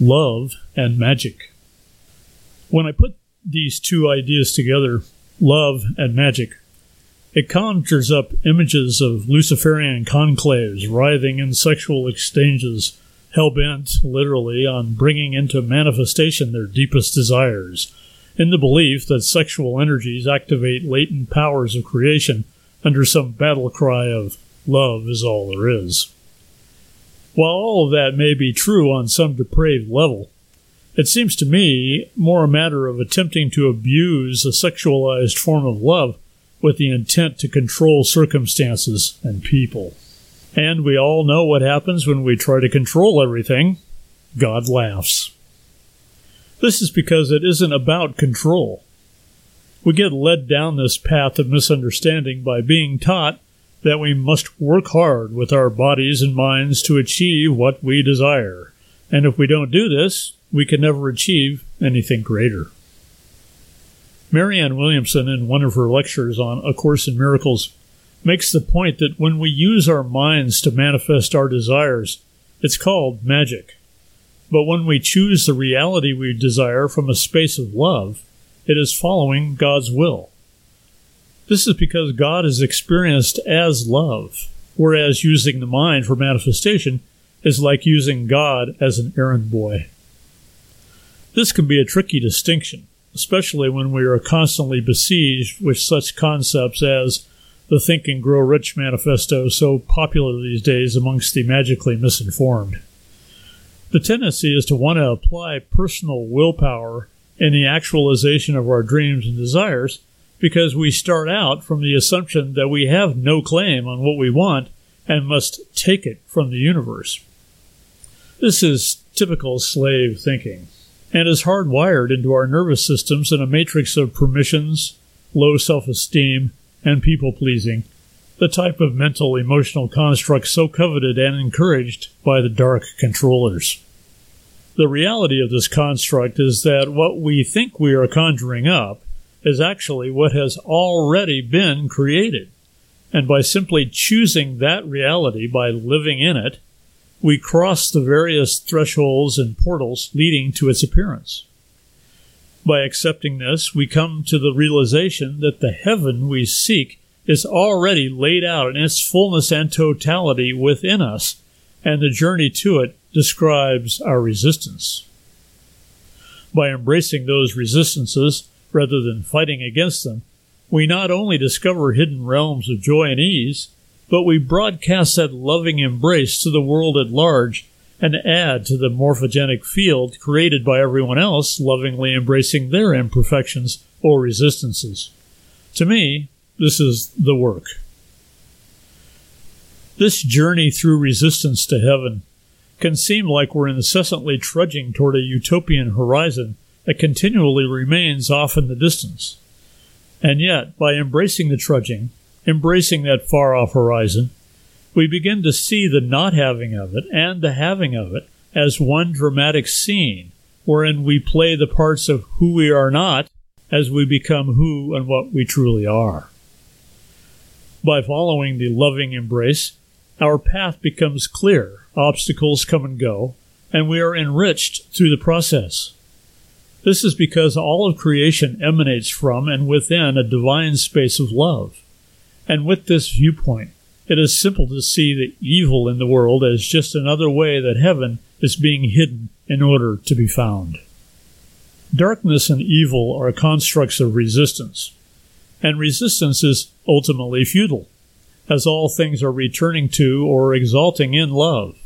love and magic. When I put these two ideas together, love and magic, it conjures up images of Luciferian conclaves writhing in sexual exchanges, hell bent, literally, on bringing into manifestation their deepest desires, in the belief that sexual energies activate latent powers of creation under some battle cry of love is all there is. While all of that may be true on some depraved level, it seems to me more a matter of attempting to abuse a sexualized form of love with the intent to control circumstances and people. And we all know what happens when we try to control everything God laughs. This is because it isn't about control. We get led down this path of misunderstanding by being taught that we must work hard with our bodies and minds to achieve what we desire. And if we don't do this, we can never achieve anything greater. Marianne Williamson, in one of her lectures on A Course in Miracles, makes the point that when we use our minds to manifest our desires, it's called magic. But when we choose the reality we desire from a space of love, it is following God's will. This is because God is experienced as love, whereas using the mind for manifestation is like using God as an errand boy. This can be a tricky distinction, especially when we are constantly besieged with such concepts as the Think and Grow Rich manifesto, so popular these days amongst the magically misinformed. The tendency is to want to apply personal willpower in the actualization of our dreams and desires because we start out from the assumption that we have no claim on what we want and must take it from the universe. This is typical slave thinking and is hardwired into our nervous systems in a matrix of permissions, low self esteem, and people pleasing, the type of mental emotional construct so coveted and encouraged by the dark controllers. The reality of this construct is that what we think we are conjuring up is actually what has already been created. And by simply choosing that reality by living in it, we cross the various thresholds and portals leading to its appearance. By accepting this, we come to the realization that the heaven we seek is already laid out in its fullness and totality within us, and the journey to it describes our resistance. By embracing those resistances, rather than fighting against them, we not only discover hidden realms of joy and ease, but we broadcast that loving embrace to the world at large and add to the morphogenic field created by everyone else lovingly embracing their imperfections or resistances. To me, this is the work. This journey through resistance to heaven can seem like we're incessantly trudging toward a utopian horizon that continually remains off in the distance. And yet, by embracing the trudging, embracing that far off horizon, we begin to see the not having of it and the having of it as one dramatic scene wherein we play the parts of who we are not as we become who and what we truly are. By following the loving embrace, our path becomes clear, obstacles come and go, and we are enriched through the process. This is because all of creation emanates from and within a divine space of love. And with this viewpoint, it is simple to see the evil in the world as just another way that heaven is being hidden in order to be found. Darkness and evil are constructs of resistance, and resistance is ultimately futile, as all things are returning to or exalting in love.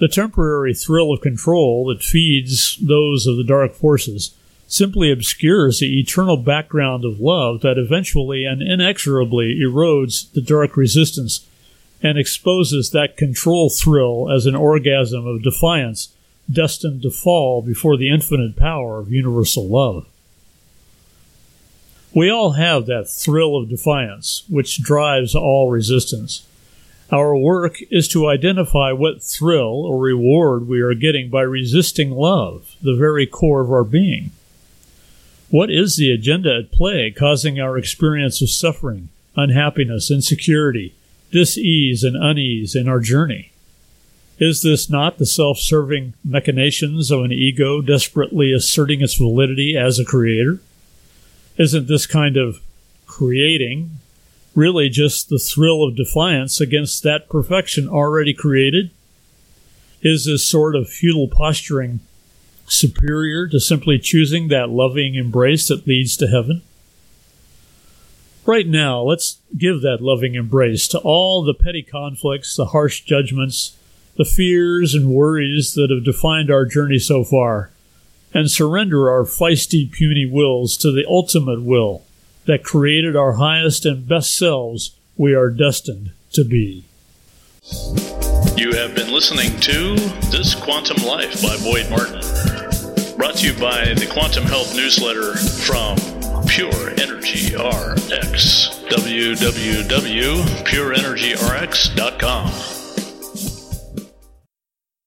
The temporary thrill of control that feeds those of the dark forces simply obscures the eternal background of love that eventually and inexorably erodes the dark resistance and exposes that control thrill as an orgasm of defiance destined to fall before the infinite power of universal love. We all have that thrill of defiance which drives all resistance. Our work is to identify what thrill or reward we are getting by resisting love, the very core of our being. What is the agenda at play causing our experience of suffering, unhappiness, insecurity, dis-ease, and unease in our journey? Is this not the self serving machinations of an ego desperately asserting its validity as a creator? Isn't this kind of creating really just the thrill of defiance against that perfection already created? Is this sort of futile posturing superior to simply choosing that loving embrace that leads to heaven? Right now, let's give that loving embrace to all the petty conflicts, the harsh judgments, the fears and worries that have defined our journey so far, and surrender our feisty, puny wills to the ultimate will that created our highest and best selves we are destined to be. You have been listening to This Quantum Life by Boyd Martin, brought to you by the Quantum Health Newsletter from Pure Energy RX. www.pureenergyrx.com.